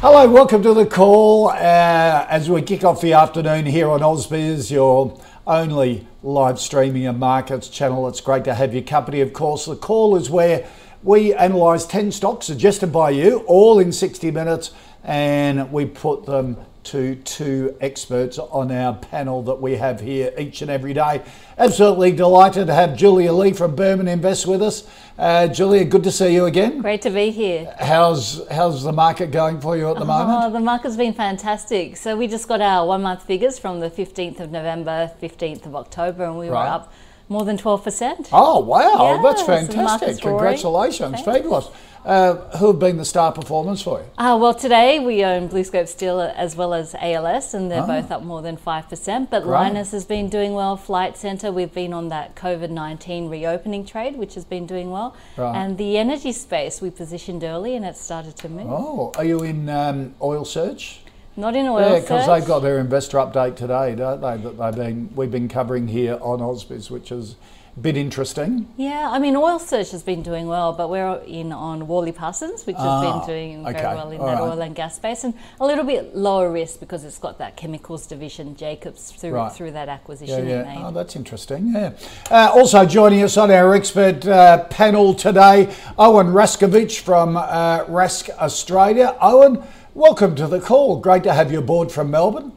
Hello, welcome to the call. Uh, as we kick off the afternoon here on Ausbiz, your only live streaming and markets channel. It's great to have your company. Of course, the call is where we analyse 10 stocks suggested by you, all in 60 minutes, and we put them to two experts on our panel that we have here each and every day. Absolutely delighted to have Julia Lee from Burman Invest with us. Uh, Julia, good to see you again. Great to be here. How's how's the market going for you at the Oh, moment? the market's been fantastic. So we just got our one month figures from the 15th of November, 15th of October, and we Right. were up more than 12%. Oh wow, Yeah, that's fantastic! Congratulations, fabulous. Uh, who have been the star performers for you? Uh, well, today we own BlueScope Steel as well as ALS, and they're Ah. both up more than 5%. But Great. Lynas has been doing well. Flight Centre, we've been on that COVID 19 reopening trade, which has been doing well. Right. And the energy space we positioned early and it started to move. Oh, are you in um, Oil Search? Not in oil Yeah, because they've got their investor update today, don't they? That they've been we've been covering here on Ausbiz, which is a bit interesting. Yeah, I mean, Oil Search has been doing well, but we're in on Worley Parsons, which has Ah, been doing very okay, well in all that right. oil and gas space, and a little bit lower risk because it's got that chemicals division, Jacobs, through Right. through that acquisition it yeah. made. Oh, that's interesting. Yeah. Uh, also joining us on our expert uh, panel today, Owen Raszkiewicz from uh, Rask Australia. Owen, welcome to the call. Great to have you aboard from Melbourne.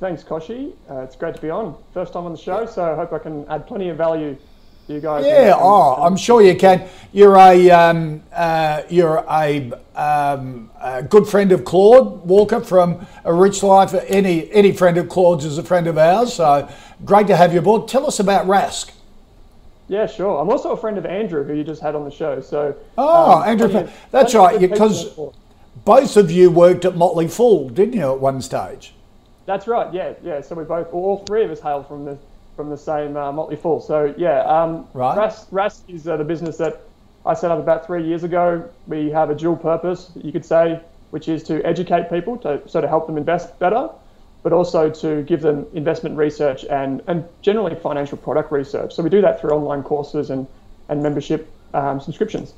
Thanks, Kochie. Uh, it's great to be on. First time on the show, so I hope I can add plenty of value to you guys. Yeah, And- oh, and- I'm sure you can. You're a um, uh, you're a, um, a good friend of Claude Walker from A Rich Life. Any any friend of Claude's is a friend of ours. So great to have you aboard. Tell us about Rask. Yeah, sure. I'm also a friend of Andrew, who you just had on the show. So. Oh, um, Andrew, that's right, because-. Both of you worked at Motley Fool, didn't you, at one stage? That's right. Yeah, yeah. So we both, all three of us, hail from the from the same uh, Motley Fool. So yeah, um, Right. Rask, Rask is uh, the business that I set up about three years ago. We have a dual purpose, you could say, which is to educate people to so to help them invest better, but also to give them investment research and and generally financial product research. So we do that through online courses and and membership um, subscriptions.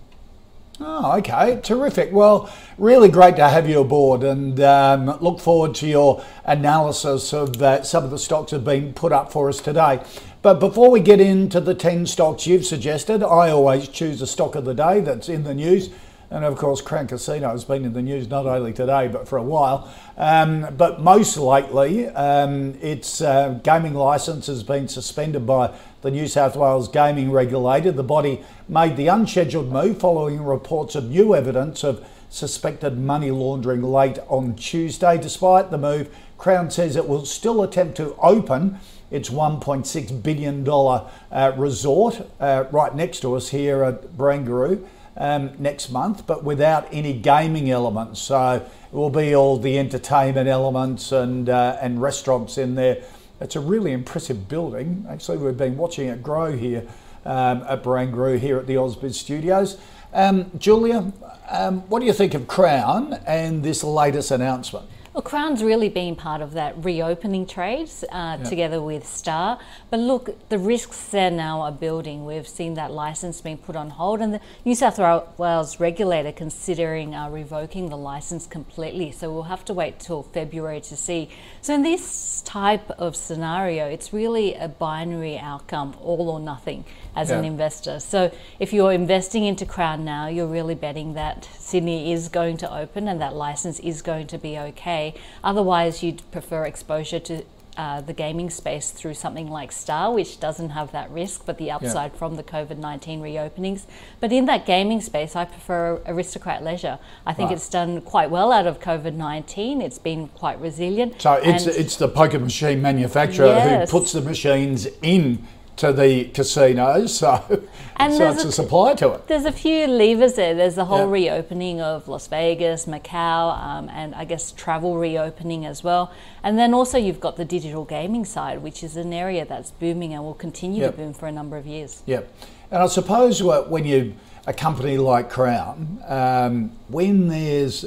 Oh, okay, terrific. Well, really great to have you aboard, and um, look forward to your analysis of uh, some of the stocks that have been put up for us today. But before we get into the 10 stocks you've suggested, I always choose a stock of the day that's in the news. And of course, Crown Casino has been in the news not only today but for a while. Um, but most lately, um, its uh, gaming licence has been suspended by the New South Wales gaming regulator. The body made the unscheduled move following reports of new evidence of suspected money laundering late on Tuesday. Despite the move, Crown says it will still attempt to open its $1.6 billion uh, resort uh, right next to us here at Barangaroo um, next month, but without any gaming elements. So it will be all the entertainment elements and uh, and restaurants in there. It's a really impressive building. Actually, we've been watching it grow here um, at Barangaroo here at the Ausbiz Studios. Um, Julia, um, what do you think of Crown and this latest announcement? Well, Crown's really been part of that reopening trades uh, together with Star. But look, the risks there now are building. We've seen that license being put on hold, and the New South Wales regulator considering uh, revoking the license completely. So we'll have to wait till February to see. So in this type of scenario, it's really a binary outcome, all or nothing, as an investor. So if you're investing into Crown now, you're really betting that Sydney is going to open and that license is going to be okay. Otherwise, you'd prefer exposure to uh, the gaming space through something like Star, which doesn't have that risk, but the upside yeah. from the COVID 19 reopenings. But in that gaming space, I prefer Aristocrat Leisure. I think right. it's done quite well out of COVID 19. It's been quite resilient. So it's, it's the poker machine manufacturer yes. who puts the machines in to the casinos, so, and so it's a, a, supply to it. There's a few levers there. There's the whole yeah. reopening of Las Vegas, Macau, um, and I guess travel reopening as well. And then also you've got the digital gaming side, which is an area that's booming and will continue to boom for a number of years. Yep. And I suppose when you a company like Crown, um, when there's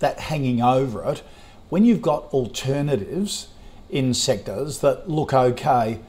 that hanging over it, when you've got alternatives in sectors that look okay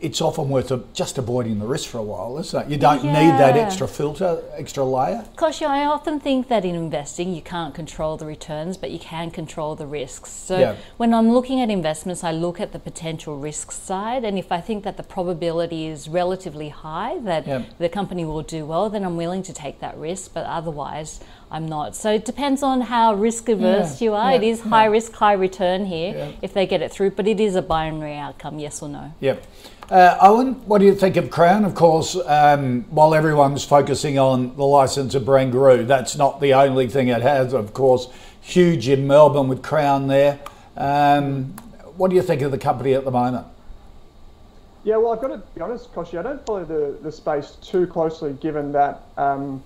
it's often worth just avoiding the risk for a while, isn't it? You don't yeah. need that extra filter, extra layer. Gosh, I often think that in investing, you can't control the returns, but you can control the risks. So yeah. when I'm looking at investments, I look at the potential risk side, and if I think that the probability is relatively high that the company will do well, then I'm willing to take that risk. But otherwise, I'm not. So it depends on how risk averse you are. it is high risk, high return here if they get it through, but it is a binary outcome, yes or no. Yep. Uh, Owen, what do you think of Crown? Of course, um, while everyone's focusing on the license of Barangaroo, that's not the only thing it has. Of course, huge in Melbourne with Crown there. Um, what do you think of the company at the moment? Yeah, well, I've got to be honest, Kochie, I don't follow the, the space too closely given that um,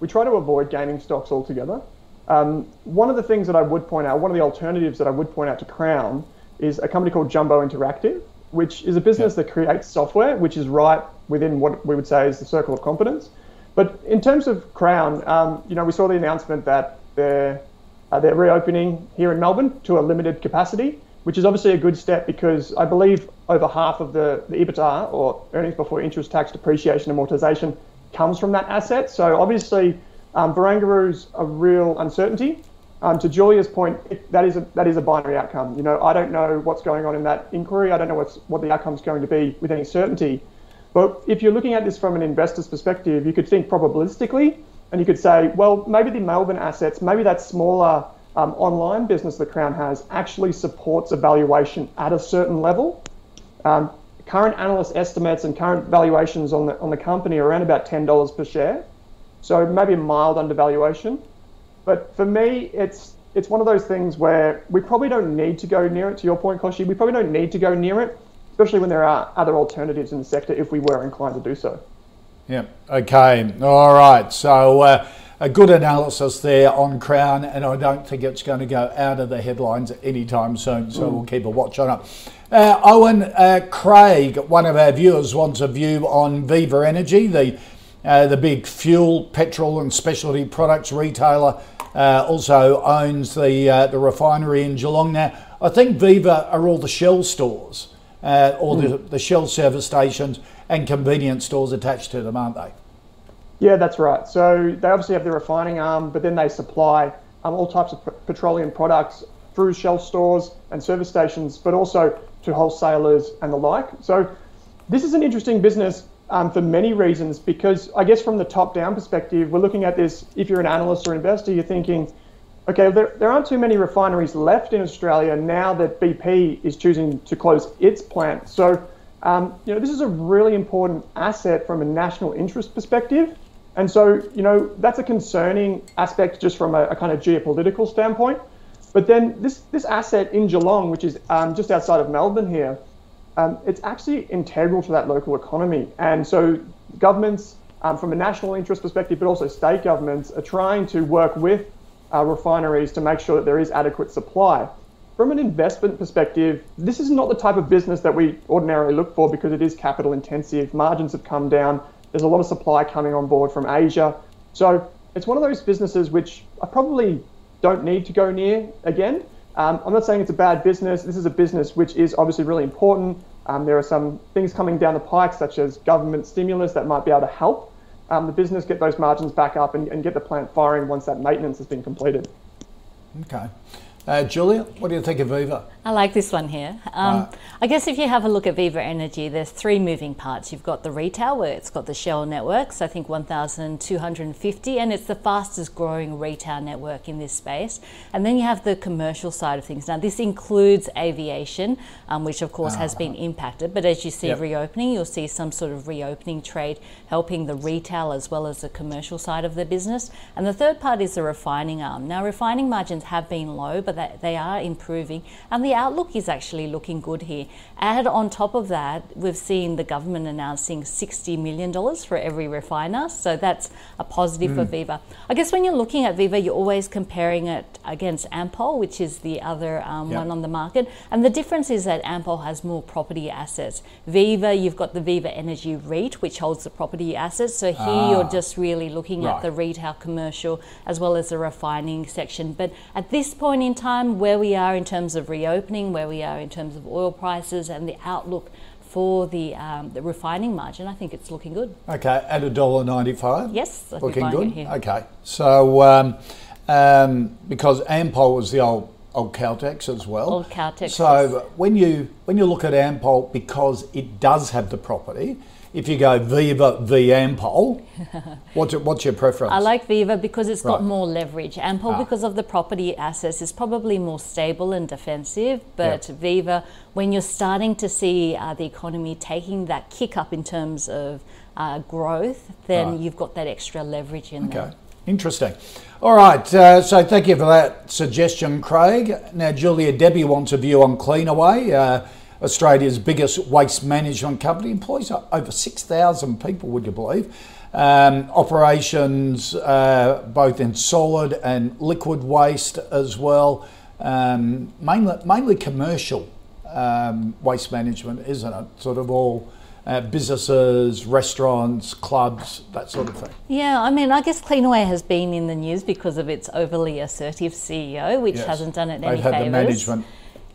we try to avoid gaming stocks altogether. Um, one of the things that I would point out, one of the alternatives that I would point out to Crown is a company called Jumbo Interactive which is a business that creates software, which is right within what we would say is the circle of competence. But in terms of Crown, um, you know, we saw the announcement that they're uh, they're reopening here in Melbourne to a limited capacity, which is obviously a good step because I believe over half of the, the EBITDA or earnings before interest, tax, depreciation, and amortization comes from that asset. So obviously, um, a real uncertainty. Um, to Julia's point, it, that is a that is a binary outcome. You know, I don't know what's going on in that inquiry. I don't know what's what the outcome is going to be with any certainty. But if you're looking at this from an investor's perspective, you could think probabilistically, and you could say, well, maybe the Melbourne assets, maybe that smaller um, online business that Crown has actually supports a valuation at a certain level. Um, current analyst estimates and current valuations on the on the company are around about ten dollars per share, so maybe a mild undervaluation. But for me, it's it's one of those things where we probably don't need to go near it. To your point, Kochie, we probably don't need to go near it, especially when there are other alternatives in the sector if we were inclined to do so. Yeah. Okay. All right. So. Uh, a good analysis there on Crown, and I don't think it's going to go out of the headlines anytime soon, so mm. we'll keep a watch on it. Uh, Owen uh, Craig, one of our viewers, wants a view on Viva Energy, the uh, the big fuel, petrol, and specialty products retailer also owns the uh, the refinery in Geelong. Now, I think Viva are all the Shell stores uh, or mm. the, hmm. the Shell service stations and convenience stores attached to them, aren't they? Yeah, that's right. So they obviously have the refining arm, but then they supply um, all types of p- petroleum products through Shell stores and service stations, but also to wholesalers and the like. So this is an interesting business um, for many reasons because I guess from the top down perspective, we're looking at this. If you're an analyst or investor, you're thinking, okay, there, there aren't too many refineries left in Australia now that BP is choosing to close its plant. So, um, you know, this is a really important asset from a national interest perspective. And so, you know, that's a concerning aspect just from a, a kind of geopolitical standpoint. But then this, this asset in Geelong, which is um, just outside of Melbourne here, um, it's actually integral to that local economy. And so governments, um, from a national interest perspective, but also state governments, are trying to work with uh, refineries to make sure that there is adequate supply. From an investment perspective, this is not the type of business that we ordinarily look for because it is capital intensive. Margins have come down. There's a lot of supply coming on board from Asia. So it's one of those businesses which I probably don't need to go near again. Um, I'm not saying it's a bad business. This is a business which is obviously really important. Um, there are some things coming down the pike, such as government stimulus, that might be able to help um, the business get those margins back up and, and, get the plant firing once that maintenance has been completed. Okay. Uh, Julia, what do you think of Viva? I like this one here. Um, I guess if you have a look at Viva Energy, there's three moving parts. You've got the retail, where it's got the Shell networks, I think 1,250, and it's the fastest growing retail network in this space. And then you have the commercial side of things. Now, this includes aviation, um, which of course has been impacted, but as you see Yep. reopening, you'll see some sort of reopening trade helping the retail as well as the commercial side of the business. And the third part is the refining arm. Now, refining margins have been low, but they, they are improving, and the outlook is actually looking good here. Add on top of that, we've seen the government announcing $60 million for every refiner, so that's a positive for Viva. I guess when you're looking at Viva, you're always comparing it against Ampol, which is the other um, Yep. one on the market, and the difference is that Ampol has more property assets. Viva, you've got the Viva Energy REIT, which holds the property assets, so here you're just really looking Right. at the retail commercial as well as the refining section. But at this point in time, where we are in terms of reopening, where we are in terms of oil prices and the outlook for the, um, the refining margin, I think it's looking good. Okay, at a dollar ninety-five. Yes, I'd looking good. here. Okay, so um, um, because Ampol was the old old Caltex as well. Old Caltex, So when you when you look at Ampol, because it does have the property, if you go Viva v Ampol, what's your, what's your preference? I like Viva because it's got more leverage. Ampol, Ah. because of the property assets, is probably more stable and defensive. But Yep. Viva, when you're starting to see uh, the economy taking that kick up in terms of uh, growth, then Right. you've got that extra leverage in there. Okay, there. interesting. All right, uh, so thank you for that suggestion, Craig. Now, Julia Debbie wants a view on Cleanaway, uh, Australia's biggest waste management company, employs over 6,000 people, would you believe? Um, operations uh, both in solid and liquid waste as well, um, mainly, mainly commercial um, waste management, isn't it? Sort of all uh, businesses, restaurants, clubs, that sort of thing. Yeah, I mean, I guess Cleanaway has been in the news because of its overly assertive CEO, which Yes. hasn't done it They've any had the favours. management.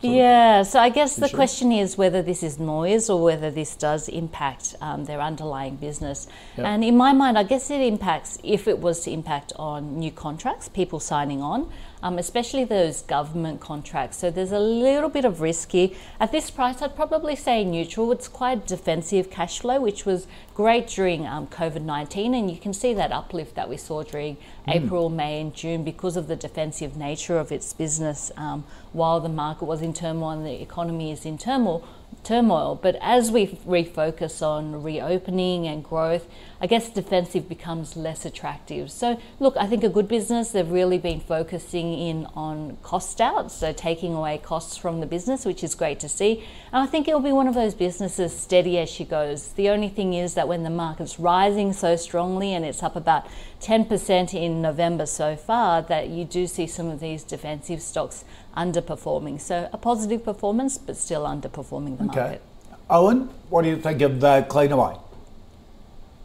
Yeah, so I guess the question is whether this is noise or whether this does impact um, their underlying business. Yep. And in my mind, I guess it impacts if it was to impact on new contracts, people signing on, um, especially those government contracts. So there's a little bit of risk here. At this price, I'd probably say neutral. It's quite defensive cash flow, which was great during um, COVID 19, and you can see that uplift that we saw during April, May, and June because of the defensive nature of its business um, while the market was in turmoil and the economy is in turmoil. Turmoil, but as we refocus on reopening and growth, I guess defensive becomes less attractive. So, look, I think a good business, they've really been focusing in on cost out, so taking away costs from the business, which is great to see. And I think it'll be one of those businesses steady as she goes. The only thing is that when the market's rising so strongly and it's up about 10% in November so far, that you do see some of these defensive stocks underperforming. So, a positive performance, but still underperforming the Okay. market. Owen, what do you think of uh, Cleanaway?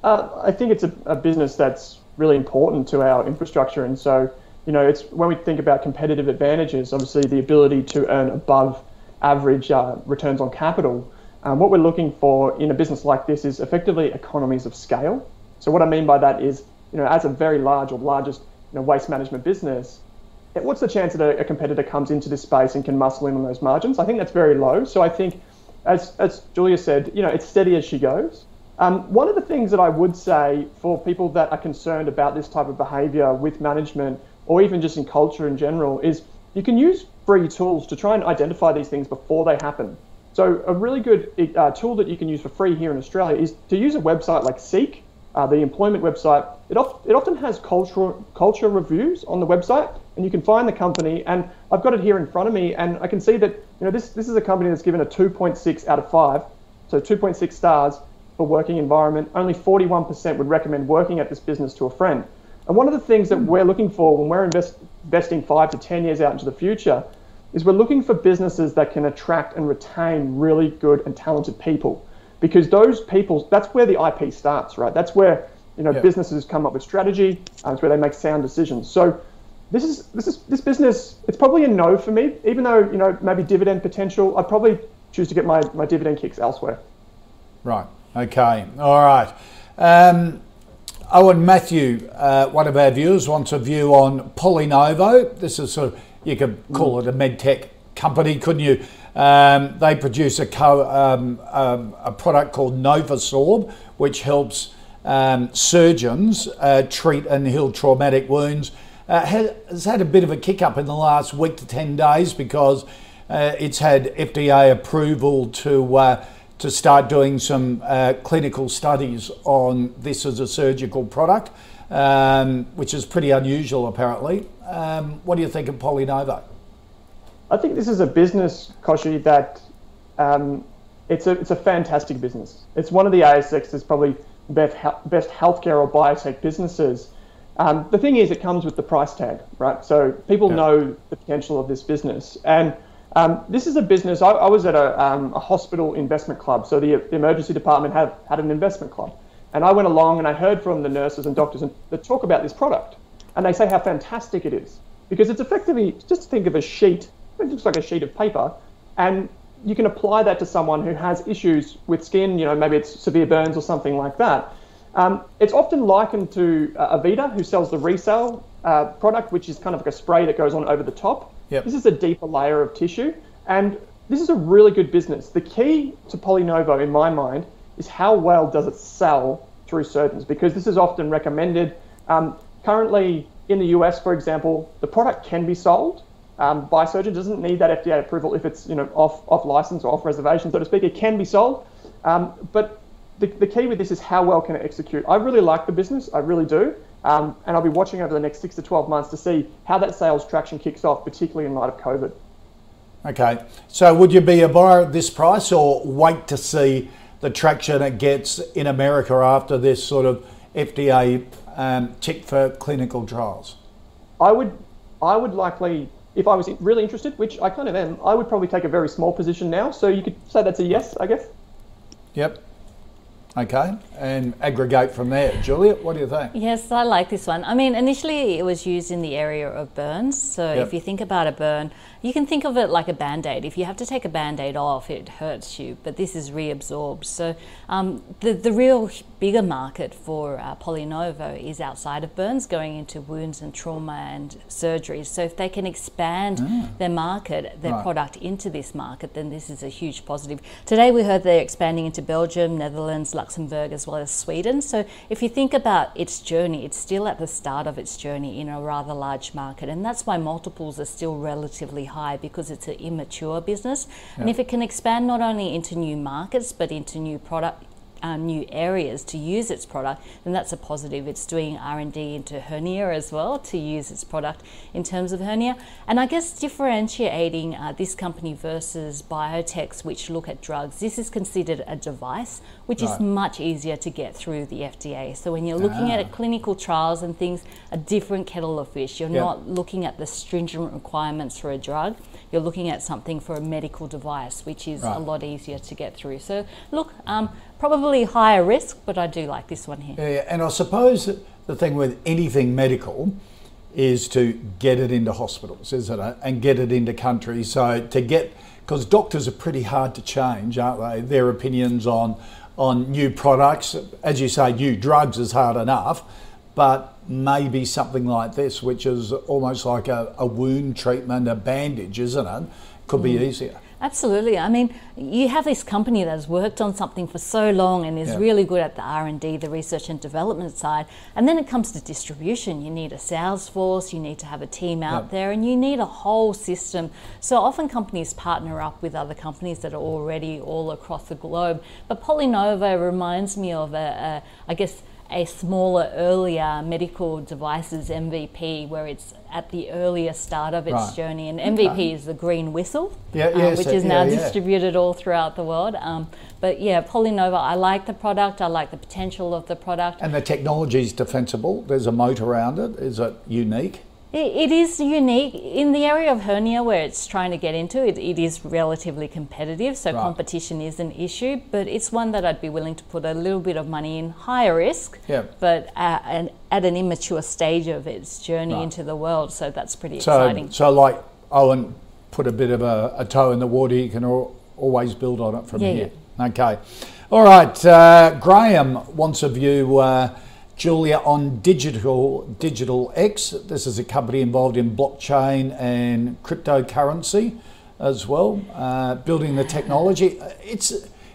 Uh, I think it's a, a business that's really important to our infrastructure, and so you know, it's when we think about competitive advantages, obviously the ability to earn above average uh, returns on capital. Um, what we're looking for in a business like this is effectively economies of scale. So what I mean by that is, you know, as a very large or largest you know, waste management business, what's the chance that a, a competitor comes into this space and can muscle in on those margins? I think that's very low. So I think, as as Julia said, you know, it's steady as she goes. Um, one of the things that I would say for people that are concerned about this type of behaviour with management or even just in culture in general is you can use free tools to try and identify these things before they happen. So a really good uh, tool that you can use for free here in Australia is to use a website like Seek, uh, the employment website. It, of, it often has cultural culture reviews on the website, and you can find the company. And I've got it here in front of me, and I can see that you know this this is a company that's given a 2.6 out of five, so 2.6 stars for working environment. Only 41% would recommend working at this business to a friend. And one of the things that we're looking for when we're invest, investing five to 10 years out into the future is we're looking for businesses that can attract and retain really good and talented people. Because those people, that's where the IP starts, right? That's where you know Yeah. businesses come up with strategy. Uh, it's where they make sound decisions. So this is this is this business. It's probably a no for me, even though you know maybe dividend potential. I'd probably choose to get my, my dividend kicks elsewhere. Right. Okay. All right. Um, Owen Matthew, uh, one of our viewers, wants a view on Polynovo. This is sort of, you could call it a medtech company, couldn't you? Um, they produce a, co- um, um, a product called NovoSorb, which helps um, surgeons uh, treat and heal traumatic wounds. Uh, has had a bit of a kick up in the last week to 10 days because uh, it's had FDA approval to uh, to start doing some uh, clinical studies on this as a surgical product, um, which is pretty unusual apparently. Um, what do you think of PolyNovo? I think this is a business, Kochie, that um, it's a it's a fantastic business. It's one of the ASX's probably best best healthcare or biotech businesses. Um, the thing is, it comes with the price tag, right? So people yeah. know the potential of this business, and um, this is a business. I, I was at a, um, a, hospital investment club, so the, the emergency department had had an investment club, and I went along and I heard from the nurses and doctors and that talk about this product, and they say how fantastic it is because it's effectively just think of a sheet. It looks like a sheet of paper, and you can apply that to someone who has issues with skin. You know, maybe it's severe burns or something like that. Um, it's often likened to uh, Avita, who sells the ReCell uh, product, which is kind of like a spray that goes on over the top. Yep. This is a deeper layer of tissue, and this is a really good business. The key to PolyNovo, in my mind, is how well does it sell through surgeons, because this is often recommended. Um, currently, in the US, for example, the product can be sold um, by surgeons. It doesn't need that FDA approval if it's you know off off license or off reservation, so to speak. It can be sold, um, but the, the key with this is how well can it execute. I really like the business, I really do. Um, and I'll be watching over the next six to 12 months to see how that sales traction kicks off, particularly in light of COVID. Okay. So would you be a buyer at this price or wait to see the traction it gets in America after this sort of FDA um, tick for clinical trials? I would, I would likely, if I was really interested, which I kind of am, I would probably take a very small position now. So you could say that's a yes, I guess. Yep. Okay, and aggregate from there. Juliet, what do you think? Yes, I like this one. I mean, initially it was used in the area of burns. So yep. if you think about a burn, you can think of it like a band aid. If you have to take a band aid off, it hurts you, but this is reabsorbed. So um, the, the real bigger market for uh, PolyNovo is outside of burns, going into wounds and trauma and surgeries. So if they can expand mm. their market, their right. product into this market, then this is a huge positive. Today we heard they're expanding into Belgium, Netherlands, Luxembourg, as well as Sweden. So if you think about its journey, it's still at the start of its journey in a rather large market, and that's why multiples are still relatively high because it's an immature business. Yeah. And if it can expand not only into new markets but into new product um, new areas to use its product, then that's a positive. It's doing R&D into hernia as well to use its product in terms of hernia. And I guess differentiating uh, this company versus biotechs which look at drugs, this is considered a device which right. is much easier to get through the FDA. So when you're looking ah. at clinical trials and things, a different kettle of fish. You're yep. not looking at the stringent requirements for a drug. You're looking at something for a medical device, which is right. a lot easier to get through. So look, um, probably higher risk, but I do like this one here. Yeah, and I suppose the thing with anything medical is to get it into hospitals, isn't it? And get it into countries. So to get, because doctors are pretty hard to change, aren't they? Their opinions on on new products, as you say, new drugs is hard enough, but maybe something like this, which is almost like a, a wound treatment, a bandage, isn't it? Could be mm. easier. Absolutely. I mean, you have this company that has worked on something for so long and is yeah. really good at the R&D, the research and development side. And then it comes to distribution. You need a sales force, you need to have a team out yeah. there, and you need a whole system. So often companies partner up with other companies that are already all across the globe. But PolyNovo reminds me of a, a I guess, a smaller, earlier medical devices MVP, where it's at the earlier start of its right. journey. And MVP okay. is the green whistle, yeah, yeah, uh, which so, is now yeah, distributed all throughout the world. Um, but yeah, PolyNovo, I like the product. I like the potential of the product. And the technology is defensible. There's a moat around it. Is it unique? It is unique in the area of hernia where it's trying to get into. It, it is relatively competitive, so right. competition is an issue. But it's one that I'd be willing to put a little bit of money in, higher risk, yeah. but at an, at an immature stage of its journey right. into the world. So that's pretty so, exciting. So, like Owen put a bit of a, a toe in the water, you can al- always build on it from yeah, here. Yeah. Okay. All right. Uh, Graham wants a view. Uh, Julia on Digital Digital X. This is a company involved in blockchain and cryptocurrency. as well, uh, building the technology. It's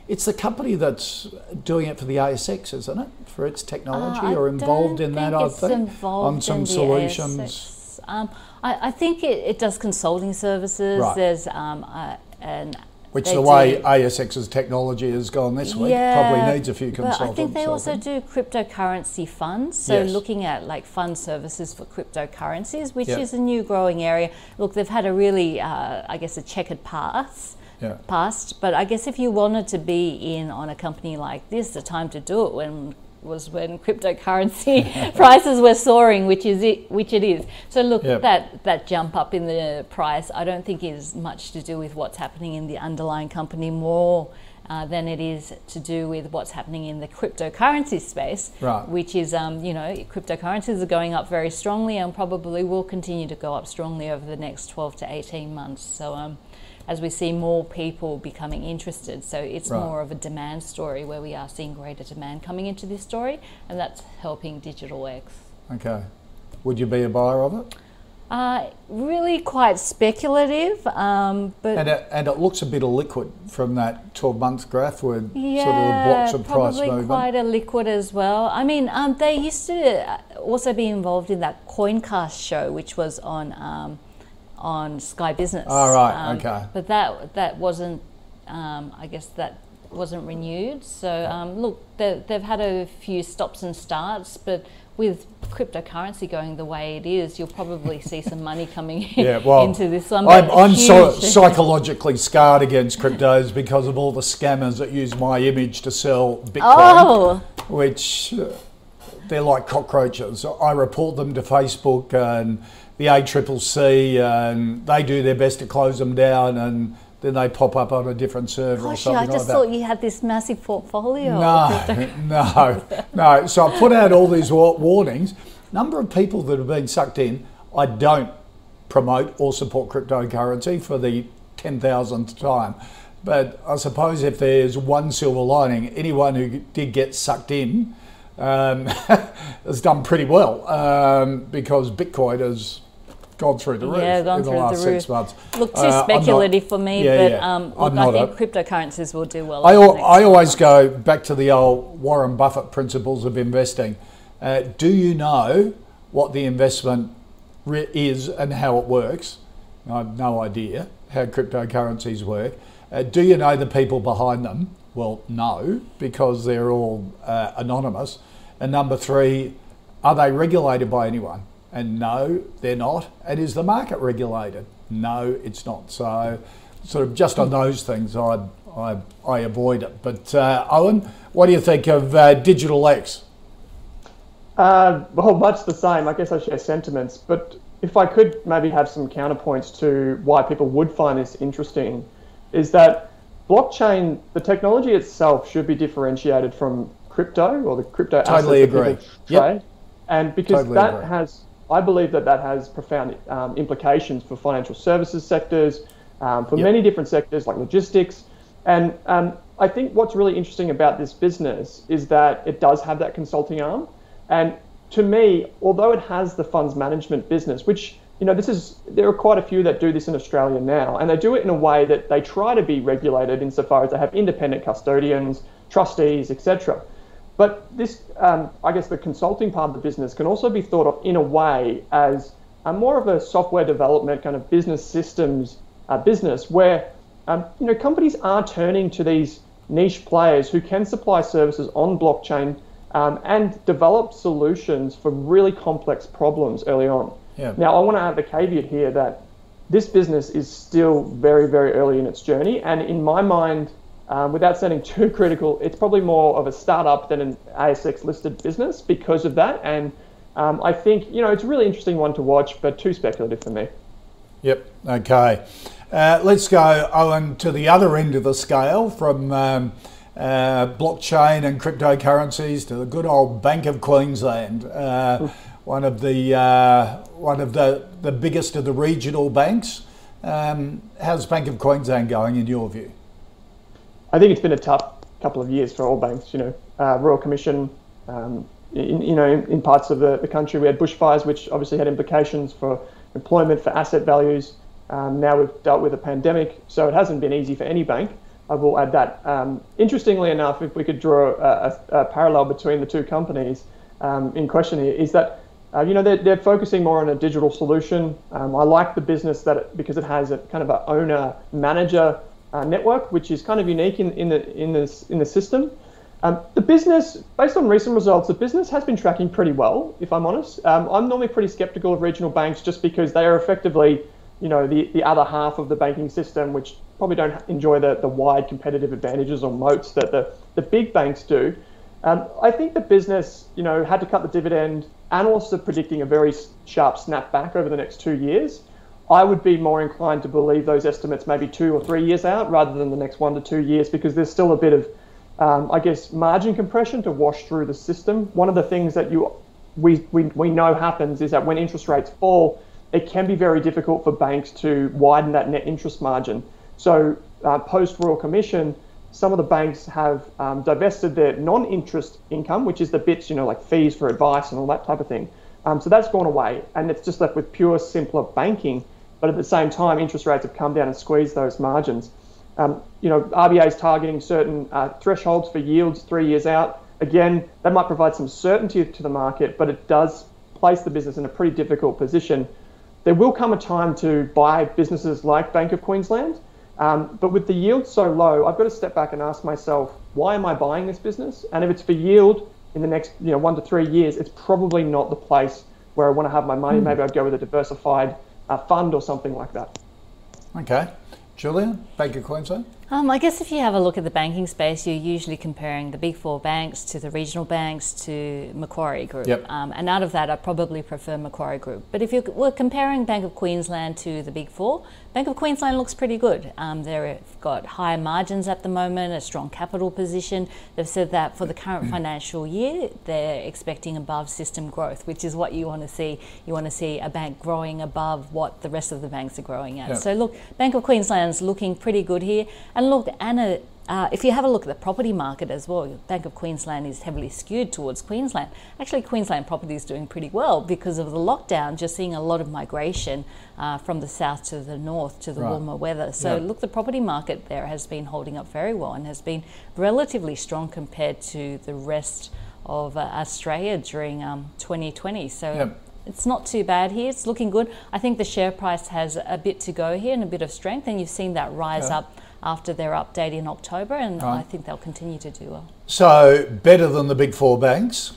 it's the company that's doing it for the ASX, isn't it? For its technology Uh, or involved in that, I think, involved on some solutions. Um, I, I think it, it does consulting services. Right. There's um, uh, an Which they the way do- ASX's technology has gone this week yeah, probably needs a few consultants. But I think they also do cryptocurrency funds. So Yes. looking at like fund services for cryptocurrencies, which Yep. is a new growing area. Look, they've had a really, uh, I guess, a checkered past. Yeah. Past, but I guess if you wanted to be in on a company like this, the time to do it when was when cryptocurrency prices were soaring, which is it, which it is. So look, Yep. that that jump up in the price, I don't think is much to do with what's happening in the underlying company more. Uh, than it is to do with what's happening in the cryptocurrency space, Right. which is, um, you know, cryptocurrencies are going up very strongly and probably will continue to go up strongly over the next 12 to 18 months. So, um, as we see more people becoming interested, so it's Right. more of a demand story where we are seeing greater demand coming into this story, and that's helping Digital X. Okay. Would you be a buyer of it? Uh, really quite speculative, um, but And it, and it looks a bit illiquid from that 12 month graph with Yeah, sort of the blocks of price probably movement. quite a liquid as well. I mean, um, they used to also be involved in that Coincast show, which was on um, on Sky Business. Oh, right, Um, okay. But that that wasn't, um, I guess that wasn't renewed. So um, look, they, they've had a few stops and starts, but with cryptocurrency going the way it is, you'll probably see some money coming in, Yeah, well, into this one. I'm, I'm so, psychologically scarred against cryptos because of all the scammers that use my image to sell Bitcoin, Oh, which uh, they're like cockroaches. I report them to Facebook and the ACCC, and um, they do their best to close them down, and then they pop up on a different server or gosh, something I just like that. thought you had this massive portfolio. No, no, no. So I put out all these warnings. Number of people that have been sucked in. I don't promote or support cryptocurrency for the ten thousandth time. But I suppose if there's one silver lining, anyone who did get sucked in um, has done pretty well um, because Bitcoin has gone through the roof Yeah, gone in the through the last six months. Look, too Uh, I'm not- speculative for me, Yeah, but yeah. um, look, I think a- cryptocurrencies will do well. I, I always go back to the old Warren Buffett principles of investing. Uh, do you know what the investment re- is and how it works? I have no idea how cryptocurrencies work. Uh, do you know the people behind them? Well, no, because they're all uh, anonymous. And number three, are they regulated by anyone? And no, they're not. And is the market regulated? No, it's not. So, sort of just on those things, I I, I avoid it. But uh, Owen, what do you think of uh, Digital X? Uh, well, much the same. I guess I share sentiments, but if I could maybe have some counterpoints to why people would find this interesting, is that blockchain, the technology itself, should be differentiated from crypto or the crypto Totally assets agree. Yep. and because Totally that agree. has, I believe that that has profound um, implications for financial services sectors, um, for Yep. many different sectors like logistics, and um, I think what's really interesting about this business is that it does have that consulting arm. And to me, although it has the funds management business, which you know, this is there are quite a few that do this in Australia now, and they do it in a way that they try to be regulated insofar as they have independent custodians, trustees, etc. But this, um, I guess, the consulting part of the business can also be thought of in a way as a more of a software development kind of business systems uh, business, where um, you know companies are turning to these niche players who can supply services on blockchain um, and develop solutions for really complex problems early on. Yeah. Now, I want to add the caveat here that this business is still very, very early in its journey, and in my mind, um, without sounding too critical, it's probably more of a startup than an ASX listed business because of that. And um, I think you know it's a really interesting one to watch, but too speculative for me. Yep. Okay. Uh, let's go, Owen, to the other end of the scale from um, uh, blockchain and cryptocurrencies to the good old Bank of Queensland, uh, one of the uh, one of the, the biggest of the regional banks. Um, how's Bank of Queensland going in your view? I think it's been a tough couple of years for all banks. You know, uh, Royal Commission. Um, in, you know, in, in parts of the, the country, we had bushfires, which obviously had implications for employment, for asset values. Um, now we've dealt with a pandemic, so it hasn't been easy for any bank. I will add that. Um, interestingly enough, if we could draw a, a, a parallel between the two companies um, in question here, is that uh, you know they're, they're focusing more on a digital solution. Um, I like the business that it, because it has a kind of an owner manager uh, network, which is kind of unique in, in the in this in the system. Um, the business, based on recent results, the business has been tracking pretty well. If I'm honest, um, I'm normally pretty skeptical of regional banks just because they are effectively, you know, the, the other half of the banking system, which probably don't enjoy the, the wide competitive advantages or moats that the, the big banks do. Um, I think the business, you know, had to cut the dividend. Analysts are predicting a very sharp snapback over the next two years. I would be more inclined to believe those estimates maybe two or three years out rather than the next one to two years because there's still a bit of, um, I guess, margin compression to wash through the system. One of the things that you we, we, we know happens is that when interest rates fall, it can be very difficult for banks to widen that net interest margin. So uh, post Royal Commission, some of the banks have um, divested their non-interest income, which is the bits, you know, like fees for advice and all that type of thing. Um, so that's gone away, and it's just left with pure, simpler banking. But at the same time, interest rates have come down and squeezed those margins. Um, you know, RBA is targeting certain uh, thresholds for yields three years out. Again, that might provide some certainty to the market, but it does place the business in a pretty difficult position. There will come a time to buy businesses like Bank of Queensland um, but with the yield so low, I've got to step back and ask myself, why am I buying this business? And if it's for yield in the next, you know, one to three years, it's probably not the place where I want to have my money. Mm. Maybe I'd go with a diversified uh, fund or something like that. Okay. Julia, Bank of Queensland? Um, I guess if you have a look at the banking space, you're usually comparing the big four banks to the regional banks to Macquarie Group. Yep. Um, and out of that, I probably prefer Macquarie Group. But if you were comparing Bank of Queensland to the big four, Bank of Queensland looks pretty good. Um, they've got higher margins at the moment, a strong capital position. They've said that for the current mm. financial year, they're expecting above system growth, which is what you want to see. You want to see a bank growing above what the rest of the banks are growing at. Yep. So look, Bank of Queensland's looking pretty good here. And look, Anna uh, if you have a look at the property market as well, Bank of Queensland is heavily skewed towards Queensland. Actually, Queensland property is doing pretty well because of the lockdown. Just seeing a lot of migration uh, from the south to the north to the right. warmer weather. So, yeah. look, the property market there has been holding up very well and has been relatively strong compared to the rest of uh, Australia during um, 2020. So. Yep it's not too bad here. It's looking good. I think the share price has a bit to go here and a bit of strength, and you've seen that rise yeah. up after their update in October, and right. I think they'll continue to do well. So, better than the big four banks?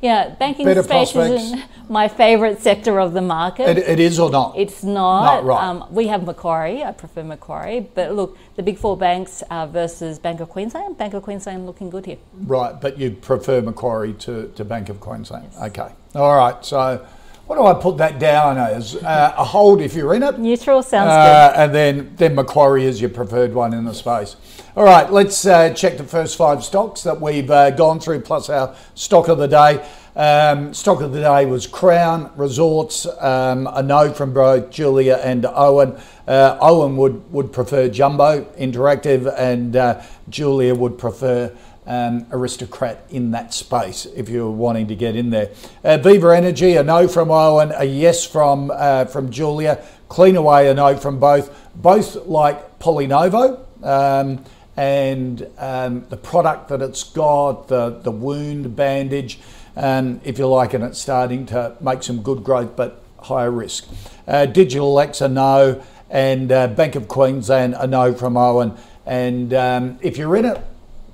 Yeah, banking Better space prospects. is my favourite sector of the market. It, it is or not? It's not. Not right. Um, we have Macquarie. I prefer Macquarie. But look, the big four banks uh, versus Bank of Queensland. Bank of Queensland looking good here. Right, but you prefer Macquarie to, to Bank of Queensland. Yes. Okay. All right. So what do I put that down as? Uh, a hold if you're in it. Neutral sounds uh, good. And then, then Macquarie is your preferred one in the space. All right, let's uh, check the first five stocks that we've uh, gone through, plus our stock of the day. Um, stock of the day was Crown Resorts, um, a no from both Julia and Owen. Uh, Owen would, would prefer Jumbo Interactive, and uh, Julia would prefer um, aristocrat in that space if you're wanting to get in there. Uh, Viva Energy, a no from Owen, a yes from uh, from Julia. Cleanaway, a no from both. Both like Polynovo. Um, and um, the product that it's got, the, the wound bandage, um, if you like, and it's starting to make some good growth but higher risk. Uh, Digital X, a no, and uh, Bank of Queensland, a no from Owen. And um, if you're in it,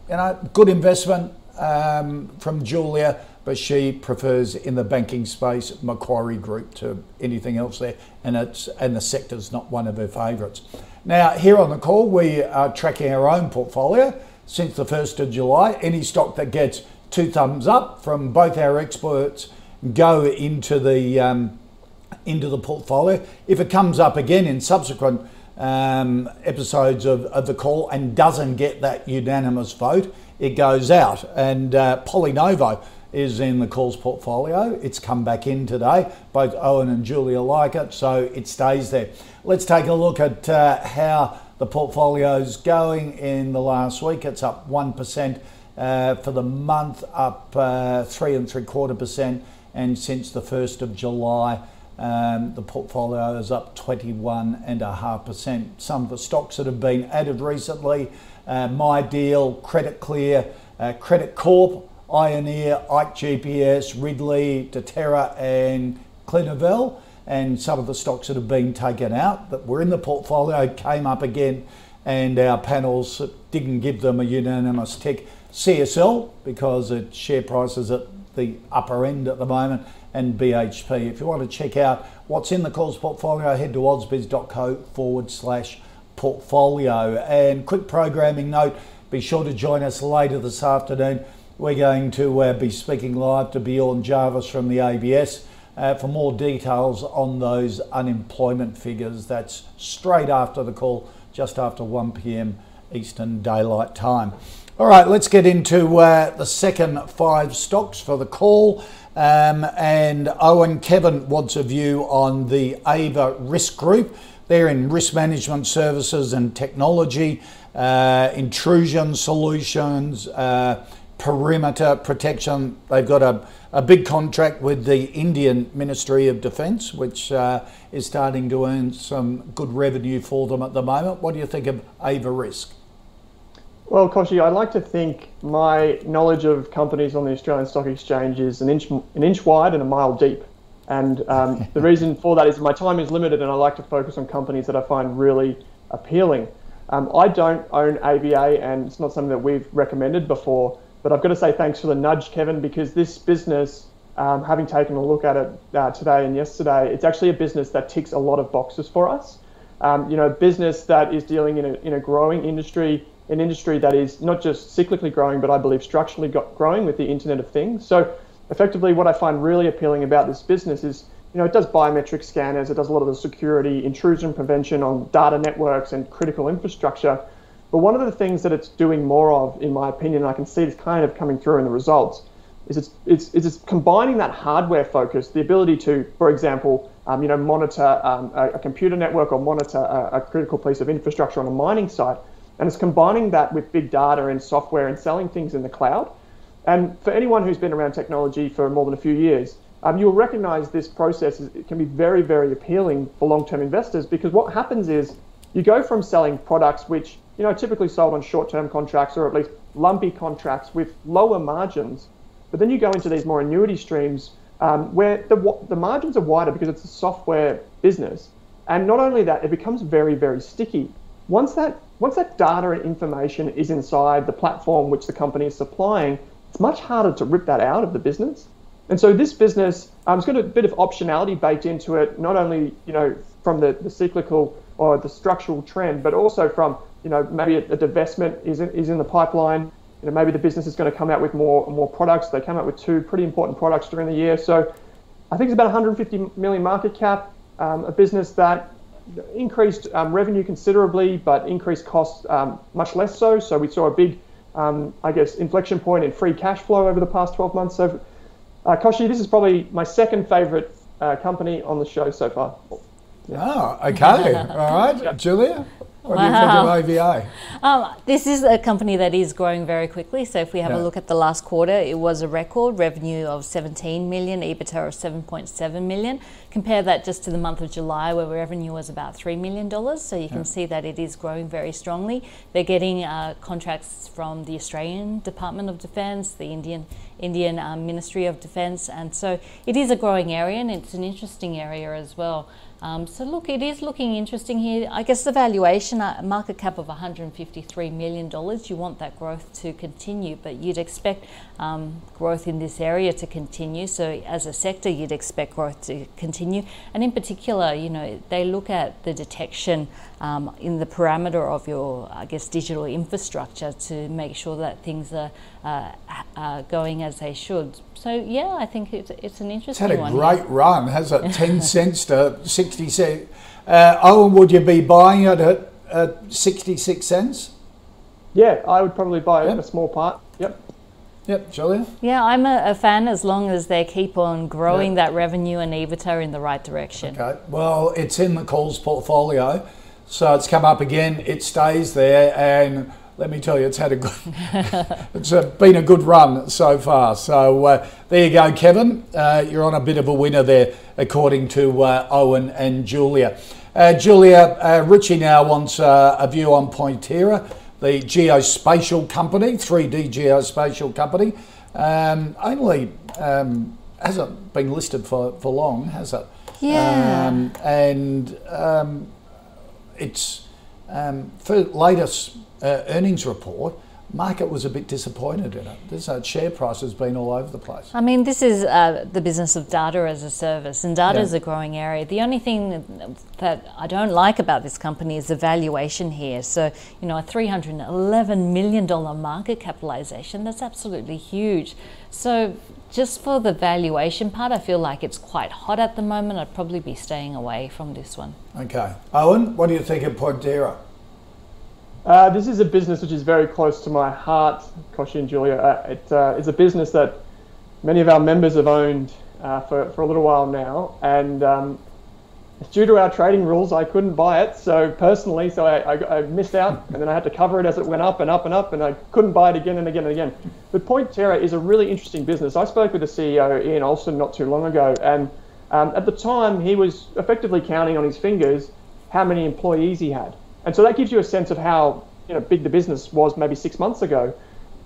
you know, good investment um, from Julia, but she prefers in the banking space Macquarie Group to anything else there, and it's and the sector's not one of her favourites. Now, here on the call, we are tracking our own portfolio since the first of July. Any stock that gets two thumbs up from both our experts go into the um, into the portfolio. If it comes up again in subsequent um, episodes of, of the call and doesn't get that unanimous vote, it goes out. And uh, Polynovo is in the calls portfolio. It's come back in today. Both Owen and Julia like it, so it stays there. Let's take a look at uh, how the portfolio's going in the last week. It's up 1% uh, for the month, up uh, 3 and 3 quarter percent, and since the 1st of July, Um, the portfolio is up 21.5%. Some of the stocks that have been added recently uh, MyDeal, Credit Clear, uh, Credit Corp, Ioneer, Ike GPS, Ridley, Deterra, and Clinuvel. And some of the stocks that have been taken out that were in the portfolio came up again, and our panels didn't give them a unanimous tick. CSL, because its share price is at the upper end at the moment, and BHP. If you want to check out what's in the calls portfolio, head to ausbiz.co forward slash portfolio. And quick programming note be sure to join us later this afternoon. We're going to uh, be speaking live to Bjorn Jarvis from the ABS. Uh, for more details on those unemployment figures, that's straight after the call, just after 1 pm Eastern Daylight Time. All right, let's get into uh, the second five stocks for the call. Um, and Owen Kevin wants a view on the Ava Risk Group. They're in risk management services and technology, uh, intrusion solutions, uh, perimeter protection. They've got a, a big contract with the Indian Ministry of Defence, which uh, is starting to earn some good revenue for them at the moment. What do you think of Ava Risk? Well, Kochie, I'd like to think my knowledge of companies on the Australian Stock Exchange is an inch, an inch wide and a mile deep. And um, the reason for that is my time is limited and I like to focus on companies that I find really appealing. Um, I don't own AVA and it's not something that we've recommended before, but I've got to say thanks for the nudge, Kevin, because this business, um, having taken a look at it uh, today and yesterday, it's actually a business that ticks a lot of boxes for us. Um, you know, business that is dealing in a, in a growing industry, an industry that is not just cyclically growing, but I believe structurally growing with the Internet of Things. So effectively what I find really appealing about this business is, you know, it does biometric scanners, it does a lot of the security, intrusion prevention on data networks and critical infrastructure. But one of the things that it's doing more of, in my opinion, and I can see this kind of coming through in the results, is it's, it's, it's combining that hardware focus, the ability to, for example, um, you know, monitor um, a, a, computer network or monitor a, a critical piece of infrastructure on a mining site, and it's combining that with big data and software and selling things in the cloud. And for anyone who's been around technology for more than a few years, um, you'll recognize this process is, it can be very, very appealing for long-term investors because what happens is you go from selling products which you know typically sold on short-term contracts or at least lumpy contracts with lower margins, but then you go into these more annuity streams um, where the, the margins are wider because it's a software business, and not only that, it becomes very, very sticky. Once that once that data and information is inside the platform which the company is supplying, it's much harder to rip that out of the business. And so this business um, has got a bit of optionality baked into it, not only you know from the, the cyclical or the structural trend, but also from you know maybe a, a divestment is in, is in the pipeline. You know maybe the business is going to come out with more more products. They come out with two pretty important products during the year. So I think it's about 150 million market cap. Um, a business that increased um, revenue considerably, but increased costs um, much less so. So we saw a big um, I guess, inflection point in free cash flow over the past 12 months. So, uh, Kochie, this is probably my second favorite uh, company on the show so far. Yeah. Oh, okay. All right. Julia? What wow. do you think of AVA? Um, this is a company that is growing very quickly. So if we have yeah. a look at the last quarter, it was a record revenue of 17 million, EBITDA of 7.7 million. Compare that just to the month of July, where revenue was about $3 million. So you can yeah. see that it is growing very strongly. They're getting uh, contracts from the Australian Department of Defence, the Indian Indian um, Ministry of Defence, and so it is a growing area and it's an interesting area as well. Um, so look, it is looking interesting here. I guess the valuation, uh, market cap of $153 million, you want that growth to continue, but you'd expect um, growth in this area to continue. So as a sector, you'd expect growth to continue. And in particular, you know, they look at the detection um, in the parameter of your, I guess, digital infrastructure to make sure that things are, uh, are going as they should. So yeah, I think it's, it's an interesting it's had a one. great yeah. run, has it? Ten cents to sixty cents. Uh, Owen, would you be buying it at, at sixty-six cents? Yeah, I would probably buy yep. a small part. Yep. Yep, Julia? Yeah, I'm a, a, fan as long as they keep on growing yep. that revenue and EBITDA in the right direction. Okay, well, it's in the calls portfolio, so it's come up again, it stays there, and let me tell you, it's had a good, it's a, been a good run so far. So uh, there you go, Kevin. Uh, you're on a bit of a winner there, according to uh, Owen and Julia. Uh, Julia, uh, Richie now wants uh, a view on Pointerra, the geospatial company, 3D geospatial company. Um, only um, hasn't been listed for, for long, has it? Yeah. Um, and um, its um, for latest uh, earnings report, market was a bit disappointed in it. This uh, share price has been all over the place. I mean, this is uh, the business of data as a service, and data Yeah. is a growing area. The only thing that I don't like about this company is the valuation here. So, you know, a $311 million market capitalization, that's absolutely huge. So, just for the valuation part, I feel like it's quite hot at the moment. I'd probably be staying away from this one. Okay, Owen, what do you think of Pointerra? Uh, this is a business which is very close to my heart, Kochie and Julia. Uh, it, uh, it's a business that many of our members have owned uh, for, for a little while now, and um, due to our trading rules, I couldn't buy it. So personally, so I, I, I missed out, and then I had to cover it as it went up and up and up, and I couldn't buy it again and again and again. But Pointerra is a really interesting business. I spoke with the CEO Ian Olson not too long ago, and um, at the time he was effectively counting on his fingers how many employees he had, and so that gives you a sense of how you know big the business was maybe six months ago.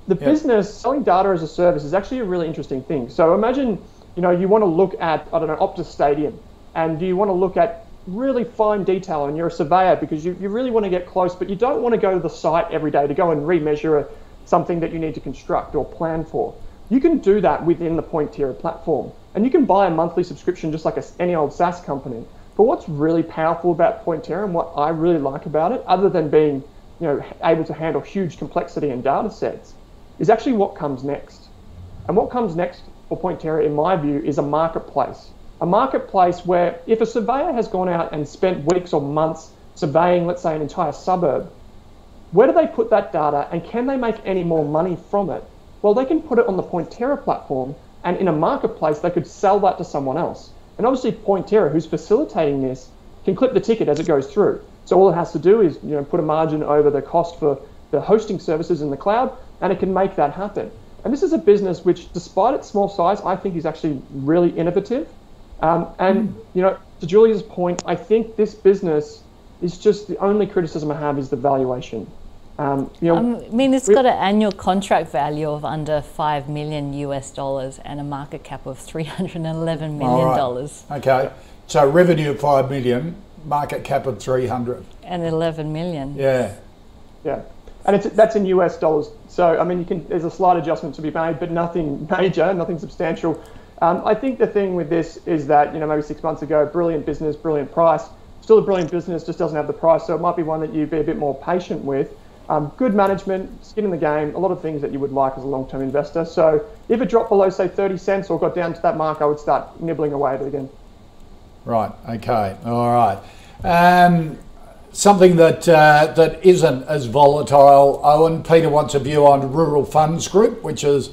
The Yeah. business selling data as a service is actually a really interesting thing. So imagine you know you want to look at I don't know Optus Stadium and you want to look at really fine detail and you're a surveyor because you, you really want to get close but you don't want to go to the site every day to go and remeasure something that you need to construct or plan for you can do that within the Pointerra platform and you can buy a monthly subscription just like a, any old SaaS company but what's really powerful about Pointerra and what I really like about it other than being you know able to handle huge complexity and data sets is actually what comes next and what comes next for Pointerra, in my view, is a marketplace. A marketplace where if a surveyor has gone out and spent weeks or months surveying, let's say, an entire suburb, where do they put that data and can they make any more money from it? Well, they can put it on the Pointerra platform and in a marketplace, they could sell that to someone else. And obviously, Pointerra, who's facilitating this, can clip the ticket as it goes through. So all it has to do is you know, put a margin over the cost for the hosting services in the cloud, and it can make that happen. And this is a business which, despite its small size, I think is actually really innovative. Um, and you know, to Julia's point, I think this business is just the only criticism I have is the valuation. Um, you know, Um, I mean, it's got an annual contract value of under 5 million US dollars and a market cap of 311 million dollars Okay, so revenue of 5 million, market cap of 300. and 11 million. Yeah, Yeah, and it's that's in US dollars. So I mean, you can there's a slight adjustment to be made, but nothing major, nothing substantial. Um, I think the thing with this is that you know maybe six months ago, brilliant business, brilliant price, still a brilliant business, just doesn't have the price. So it might be one that you'd be a bit more patient with. Um, good management, skin in the game, a lot of things that you would like as a long-term investor. So if it dropped below say 30 cents or got down to that mark, I would start nibbling away at it again. right, okay, all right. Um, something that, uh, that isn't as volatile, Owen, Peter wants a view on Rural Funds Group, which is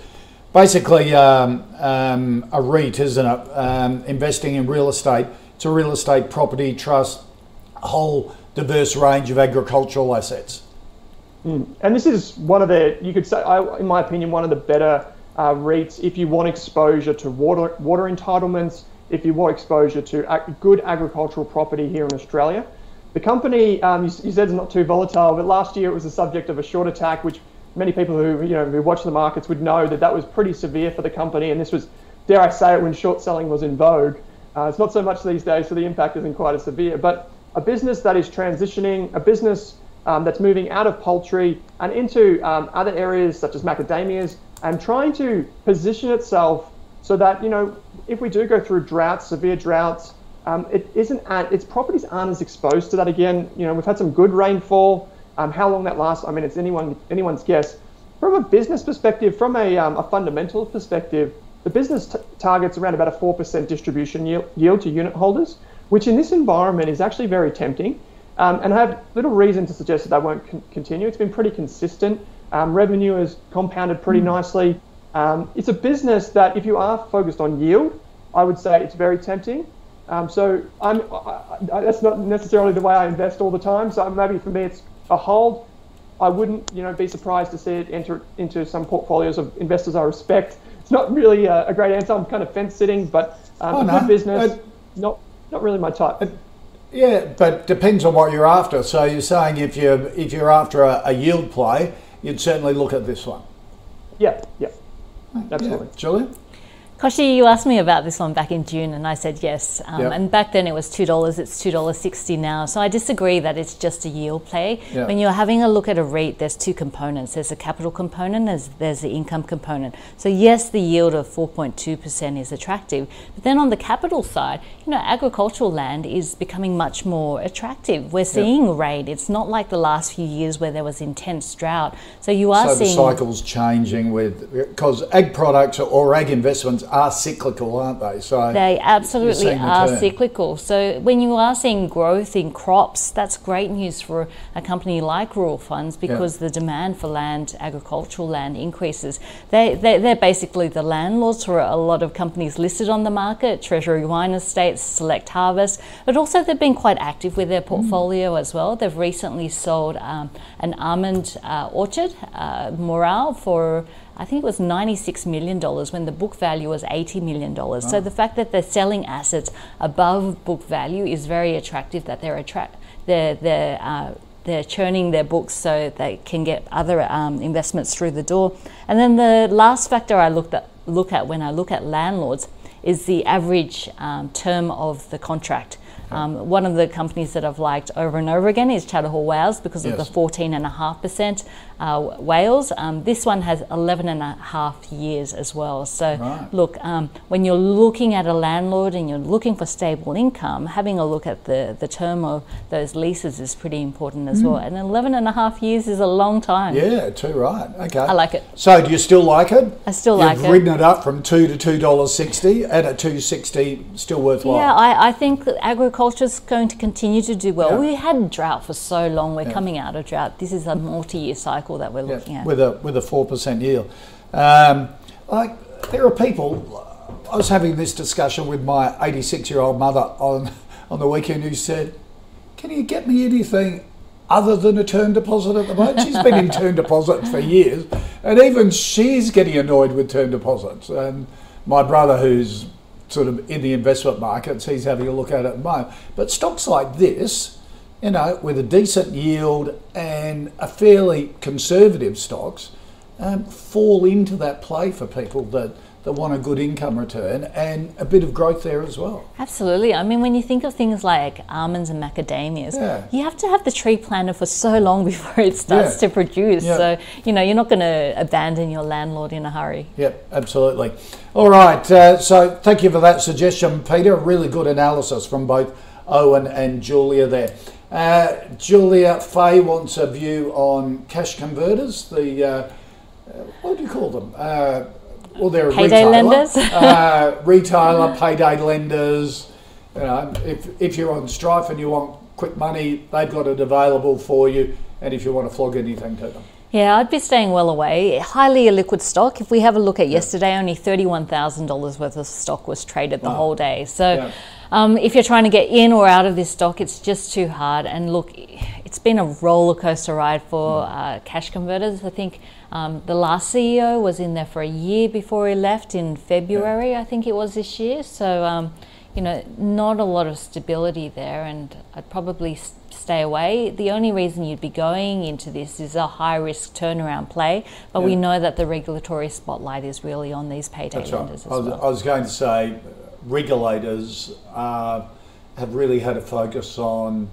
basically um, um, a REIT, isn't it? Um, investing in real estate. It's a real estate property trust, a whole diverse range of agricultural assets. And this is one of the, you could say, I, in my opinion, one of the better uh, REITs if you want exposure to water, water entitlements, if you want exposure to ag- good agricultural property here in Australia. The company, um, you, you said, is not too volatile, but last year it was the subject of a short attack, which many people who you know who watch the markets would know that that was pretty severe for the company. And this was, dare I say it, when short selling was in vogue. Uh, it's not so much these days, so the impact isn't quite as severe. But a business that is transitioning, a business um, that's moving out of poultry and into um, other areas such as macadamias and trying to position itself so that you know if we do go through droughts, severe droughts, um, it isn't at, its properties aren't as exposed to that again. You know we've had some good rainfall. Um, how long that lasts, I mean, it's anyone anyone's guess. From a business perspective, from a, um, a fundamental perspective, the business t- targets around about a four percent distribution yield, yield to unit holders, which in this environment is actually very tempting. Um, and I have little reason to suggest that that won't con- continue. It's been pretty consistent. Um, revenue has compounded pretty nicely. Um, it's a business that, if you are focused on yield, I would say it's very tempting. Um, so I'm, I, I, that's not necessarily the way I invest all the time. So maybe for me it's a hold. I wouldn't, you know, be surprised to see it enter into some portfolios of investors I respect. It's not really a, a great answer. I'm kind of fence sitting, but um, oh, a no. good business, not not really my type. Yeah, but depends on what you're after. So you're saying if you're if you're after a, a yield play, you'd certainly look at this one. Yeah, yeah, absolutely. Yeah. Kochie, you asked me about this one back in June, and I said yes. Um, yep. And back then it was two dollars. It's two dollars sixty now. So I disagree that it's just a yield play. Yep. When you're having a look at a REIT, there's two components. There's a capital component. There's there's the income component. So yes, the yield of four point two percent is attractive. But then on the capital side, you know, agricultural land is becoming much more attractive. We're seeing yep. rate. It's not like the last few years where there was intense drought. So you are so seeing the cycles changing with because ag products or ag investments are cyclical, aren't they? So they absolutely are cyclical. So when you are seeing growth in crops, that's great news for a company like Rural Funds because yeah. the demand for land, agricultural land, increases. They, they they're basically the landlords for a lot of companies listed on the market: Treasury Wine Estates, Select Harvest, but also they've been quite active with their mm. portfolio mm. as well. They've recently sold um, an almond uh, orchard, uh, Morale, for I think it was $96 million when the book value was $80 million. So the fact that they're selling assets above book value is very attractive that they're attract they're, they're, uh, they're churning their books so they can get other um, investments through the door. And then the last factor I looked at, look at when I look at landlords is the average um, term of the contract. Um, one of the companies that I've liked over and over again is Charter Hall Wales because yes. of the 14.5% uh, Wales. Um, this one has 11 and a half years as well. So, right. look, um, when you're looking at a landlord and you're looking for stable income, having a look at the, the term of those leases is pretty important as mm. well. And 11 and a half years is a long time. Yeah, too right. Okay. I like it. So, do you still like it? I still You've like it. You've ridden it up from two to two dollars sixty, and at two sixty, still worthwhile. Yeah, I, I think agriculture is going to continue to do well. Yeah. We had drought for so long. We're yeah. coming out of drought. This is a multi-year cycle cycle that we're yeah, looking at. With a with a four percent yield. Um, like there are people. I was having this discussion with my 86 year old mother on on the weekend who said, "Can you get me anything other than a term deposit at the moment?" She's been in term deposit for years, and even she's getting annoyed with term deposits. And my brother, who's sort of in the investment markets, he's having a look at it at the moment. But stocks like this you know, with a decent yield and a fairly conservative stocks, um, fall into that play for people that, that want a good income return and a bit of growth there as well. Absolutely. I mean, when you think of things like almonds and macadamias, yeah. you have to have the tree planted for so long before it starts yeah. to produce. Yeah. So, you know, you're not going to abandon your landlord in a hurry. Yep, absolutely. All right. Uh, so, thank you for that suggestion, Peter. Really good analysis from both Owen and Julia there. Uh, Julia Fay wants a view on cash converters. The uh, uh what do you call them? Uh, well, they're payday retailer, lenders. uh, retailer, payday lenders. You know, if if you're on Strife and you want quick money, they've got it available for you. And if you want to flog anything to them. Yeah, I'd be staying well away. Highly illiquid stock. If we have a look at yesterday, only $31,000 worth of stock was traded the whole day. So yeah. Um, if you're trying to get in or out of this stock, it's just too hard. And look, it's been a roller coaster ride for uh, cash converters. I think um, the last CEO was in there for a year before he left in February, yeah. I think it was this year. So, um, you know, not a lot of stability there, and I'd probably stay away. The only reason you'd be going into this is a high risk turnaround play, but yeah. we know that the regulatory spotlight is really on these payday That's lenders right. as I was, well. I was going to say regulators uh, have really had a focus on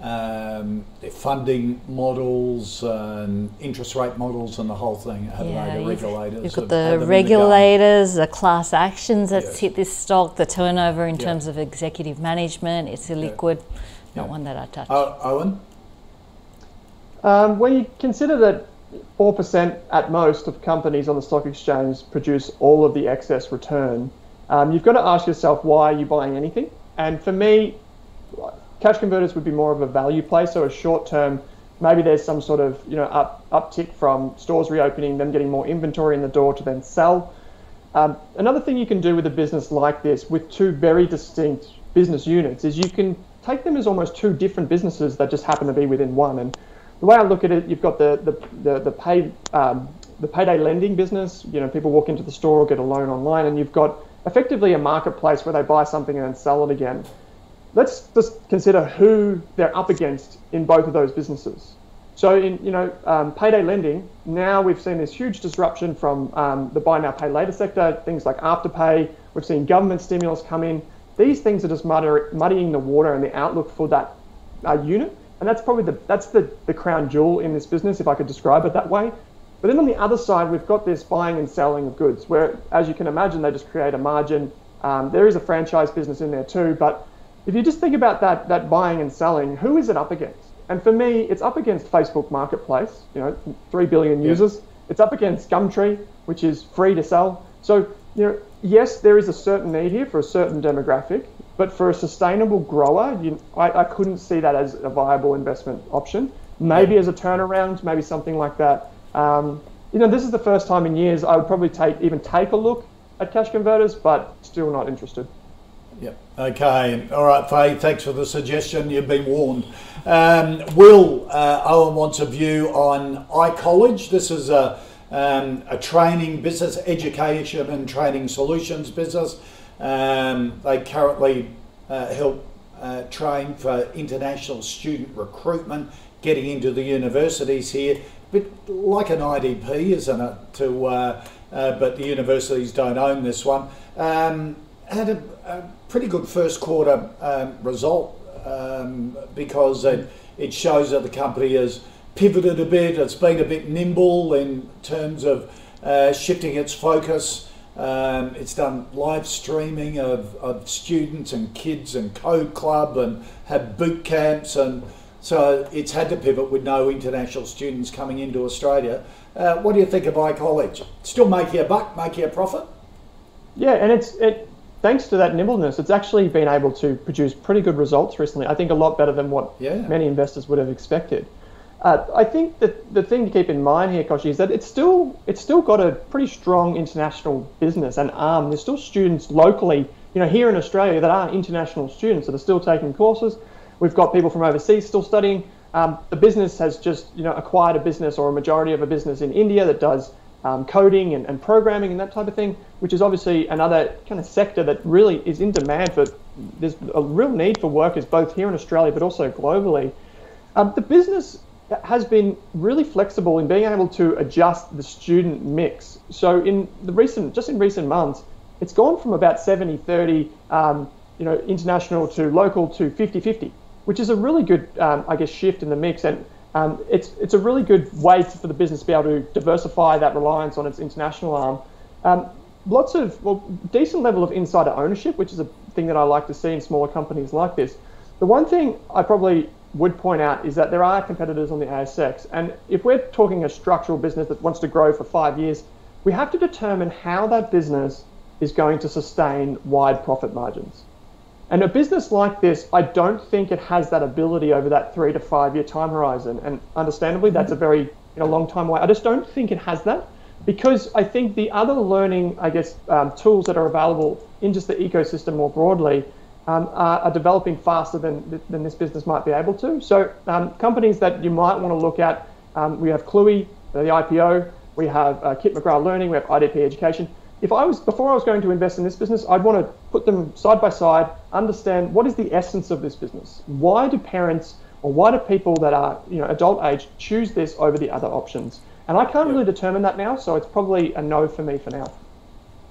um, their funding models and interest rate models and the whole thing, haven't yeah, they? Regulators. You've got the regulators, the, the, class actions that's yes. hit this stock, the turnover in yeah. terms of executive management. It's illiquid, yeah. not one that I touch. Uh, Owen? Um, when you consider that 4% at most of companies on the stock exchange produce all of the excess return, um, you've got to ask yourself why are you buying anything. And for me, cash converters would be more of a value play. So a short term, maybe there's some sort of you know up, uptick from stores reopening, them getting more inventory in the door to then sell. Um, another thing you can do with a business like this, with two very distinct business units, is you can take them as almost two different businesses that just happen to be within one. And the way I look at it, you've got the the the, the um, the payday lending business. You know, people walk into the store, or get a loan online, and you've got effectively a marketplace where they buy something and then sell it again. Let's just consider who they're up against in both of those businesses. So in you know um, payday lending, now we've seen this huge disruption from um, the buy now pay later sector. Things like afterpay. We've seen government stimulus come in. These things are just muddying the water and the outlook for that uh, unit. And that's probably the that's the, the crown jewel in this business, if I could describe it that way. But then on the other side, we've got this buying and selling of goods, where, as you can imagine, they just create a margin. Um, there is a franchise business in there too, but if you just think about that that buying and selling, who is it up against? And for me, it's up against Facebook Marketplace, you know, three billion users. Yeah. It's up against Gumtree, which is free to sell. So, you know, yes, there is a certain need here for a certain demographic, but for a sustainable grower, you, I, I couldn't see that as a viable investment option. Maybe yeah. as a turnaround, maybe something like that. Um, you know, this is the first time in years I would probably take even take a look at cash converters, but still not interested. Yep. Okay. All right, Faye. Thanks for the suggestion. You've been warned. Um, Will uh, Owen wants a view on iCollege. This is a, um, a training business, education and training solutions business. Um, they currently uh, help uh, train for international student recruitment, getting into the universities here. But like an IDP, isn't it? To uh, uh, but the universities don't own this one. Um, had a, a pretty good first quarter um, result um, because it, it shows that the company has pivoted a bit. It's been a bit nimble in terms of uh, shifting its focus. Um, it's done live streaming of, of students and kids and code club and had boot camps and so it's had to pivot with no international students coming into Australia. Uh, what do you think of iCollege? Still making a buck, making a profit? Yeah, and it's it thanks to that nimbleness, it's actually been able to produce pretty good results recently. I think a lot better than what yeah. many investors would have expected. Uh, I think that the thing to keep in mind here, Kochie, is that it's still it's still got a pretty strong international business and arm. There's still students locally, you know, here in Australia that are international students that are still taking courses. We've got people from overseas still studying. Um, the business has just you know acquired a business or a majority of a business in India that does um, coding and, and, programming and that type of thing, which is obviously another kind of sector that really is in demand for. There's a real need for workers both here in Australia but also globally. Um, the business has been really flexible in being able to adjust the student mix. So in the recent, just in recent months, it's gone from about 70 30, um, you know, international to local to 50 50, which is a really good, um, I guess, shift in the mix. And um, it's it's a really good way for the business to be able to diversify that reliance on its international arm. Um, lots of well, decent level of insider ownership, which is a thing that I like to see in smaller companies like this. The one thing I probably would point out is that there are competitors on the ASX, and if we're talking a structural business that wants to grow for five years, we have to determine how that business is going to sustain wide profit margins. And a business like this, I don't think it has that ability over that three to five year time horizon. And understandably, that's a very you know, long time away. I just don't think it has that because I think the other learning, I guess, um, tools that are available in just the ecosystem more broadly um, are, are, developing faster than, than this business might be able to. So um, companies that you might want to look at, um, we have Cluey, the IPO, we have uh, Kip McGrath Learning, we have IDP Education if I was before I was going to invest in this business, I'd want to put them side by side, understand what is the essence of this business. Why do parents or why do people that are you know adult age choose this over the other options? And I can't yep. really determine that now, so it's probably a no for me for now.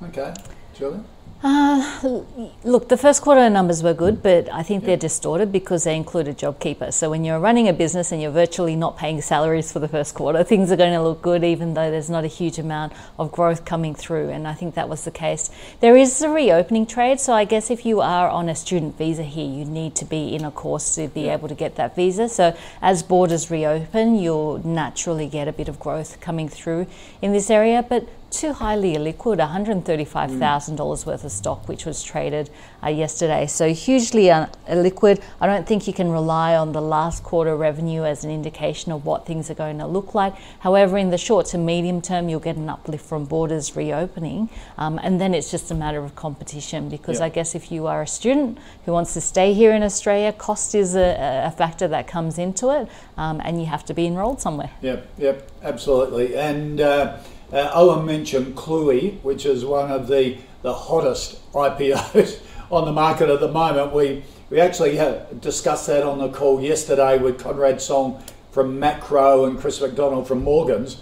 Okay, Julie. Uh, look, the first quarter numbers were good, but I think they're distorted because they included JobKeeper. So when you're running a business and you're virtually not paying salaries for the first quarter, things are going to look good, even though there's not a huge amount of growth coming through. And I think that was the case. There is a reopening trade, so I guess if you are on a student visa here, you need to be in a course to be able to get that visa. So as borders reopen, you'll naturally get a bit of growth coming through in this area. But too highly illiquid, $135,000 worth of stock, which was traded uh, yesterday. So hugely uh, illiquid. I don't think you can rely on the last quarter revenue as an indication of what things are going to look like. However, in the short to medium term, you'll get an uplift from borders reopening. Um, and then it's just a matter of competition because I guess if you are a student who wants to stay here in Australia, cost is a, a factor that comes into it um, and you have to be enrolled somewhere. Yep, yep, absolutely. And uh, uh, Owen mentioned Cluey, which is one of the, the hottest IPOs on the market at the moment. We we actually discussed that on the call yesterday with Conrad Song from Macro and Chris McDonald from Morgans,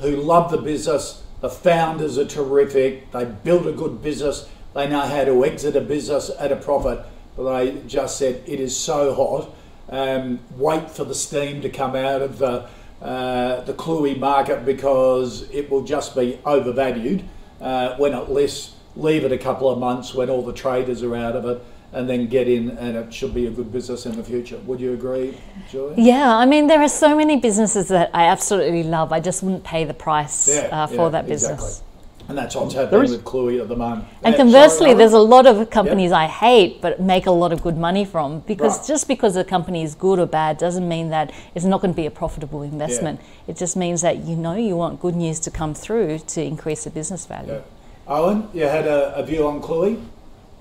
who love the business. The founders are terrific. They built a good business. They know how to exit a business at a profit. But they just said it is so hot. Um, wait for the steam to come out of the uh, the Cluey market because it will just be overvalued uh, when it lists. Leave it a couple of months when all the traders are out of it and then get in and it should be a good business in the future. Would you agree, Julia? Yeah, I mean, there are so many businesses that I absolutely love. I just wouldn't pay the price yeah, uh, for yeah, that business. Exactly. And that's what's happening is, with Cluey at the moment. And conversely, there's a lot of companies yep. I hate but make a lot of good money from because right. just because a company is good or bad doesn't mean that it's not going to be a profitable investment. Yeah. It just means that you know you want good news to come through to increase the business value. Yeah. Owen, you had a, a view on Cluey?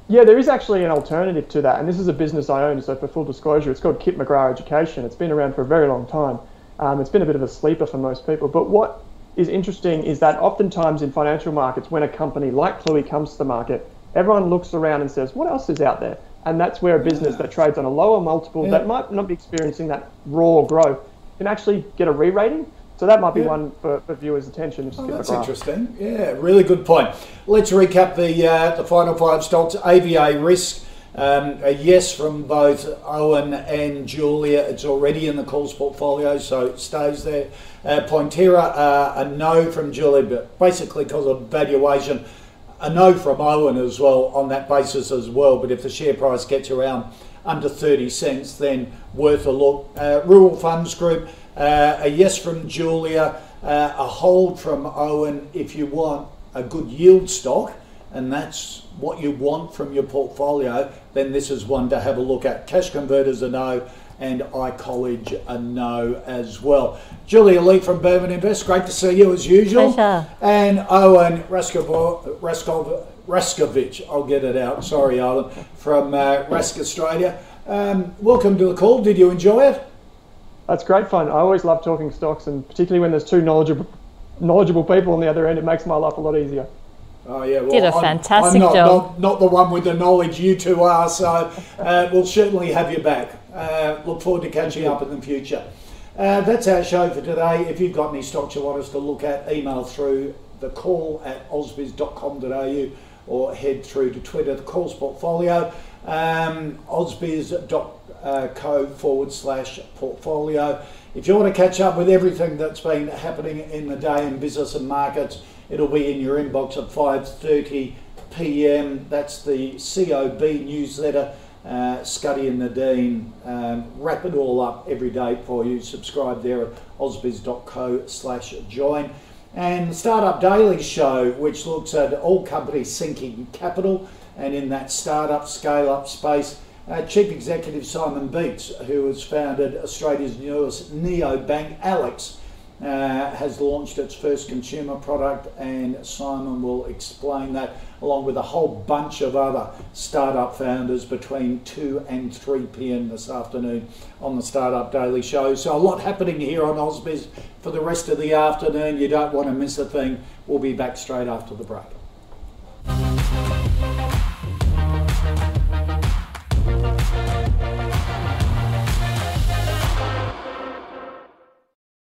Yeah, there is actually an alternative to that, and this is a business I own. So, for full disclosure, it's called Kip McGrath Education. It's been around for a very long time. Um, it's been a bit of a sleeper for most people. But what is interesting is that oftentimes in financial markets, when a company like Cluey comes to the market, everyone looks around and says, "What else is out there?" And that's where a business that trades on a lower multiple yeah. that might not be experiencing that raw growth can actually get a re-rating so that might be yeah. one for, for, viewers' attention. Oh, that's interesting. Yeah, really good point. Let's recap the uh, the final five stocks. AVA risk. Um, a yes from both Owen and Julia. It's already in the calls portfolio, so it stays there. Uh, Pointerra, uh, a no from Julia, but basically because of valuation. A no from Owen as well on that basis as well. But if the share price gets around under 30 cents, then worth a look. Uh, Rural Funds Group, uh, a yes from Julia, uh, a hold from Owen if you want a good yield stock, and that's what you want from your portfolio, then this is one to have a look at. Cash converters are no, and iCollege a no as well. Julia Lee from Burman Invest, great to see you as usual. Pleasure. And Owen Raskov, Raskov, Raskovich, I'll get it out, sorry, Owen, from uh, Rask Australia. Um, welcome to the call. Did you enjoy it? That's great fun. I always love talking stocks, and particularly when there's two knowledgeable, knowledgeable people on the other end, it makes my life a lot easier. Oh yeah, well, did a fantastic I'm, I'm not, job. Not, not, the one with the knowledge you two are, so uh, we'll certainly have you back. Uh, look forward to catching up in the future. Uh, that's our show for today. If you've got any stocks you want us to look at, email through the call at ausbiz.com.au or head through to Twitter, the calls portfolio, um, ausbiz.com uh, forward slash portfolio. If you want to catch up with everything that's been happening in the day in business and markets, it'll be in your inbox at 5.30 p.m. That's the COB newsletter. Uh, Scuddy and Nadine um, wrap it all up every day for you. Subscribe there at ausbiz.co slash join. And the Startup Daily Show, which looks at all companies sinking capital and in that startup scale up space uh, Chief Executive Simon Beard, who has founded Australia's newest neobank, Alex, uh, has launched its first consumer product, and Simon will explain that along with a whole bunch of other startup founders between 2 and 3 pm this afternoon on the Startup Daily Show. So, a lot happening here on Ausbiz for the rest of the afternoon. You don't want to miss a thing. We'll be back straight after the break.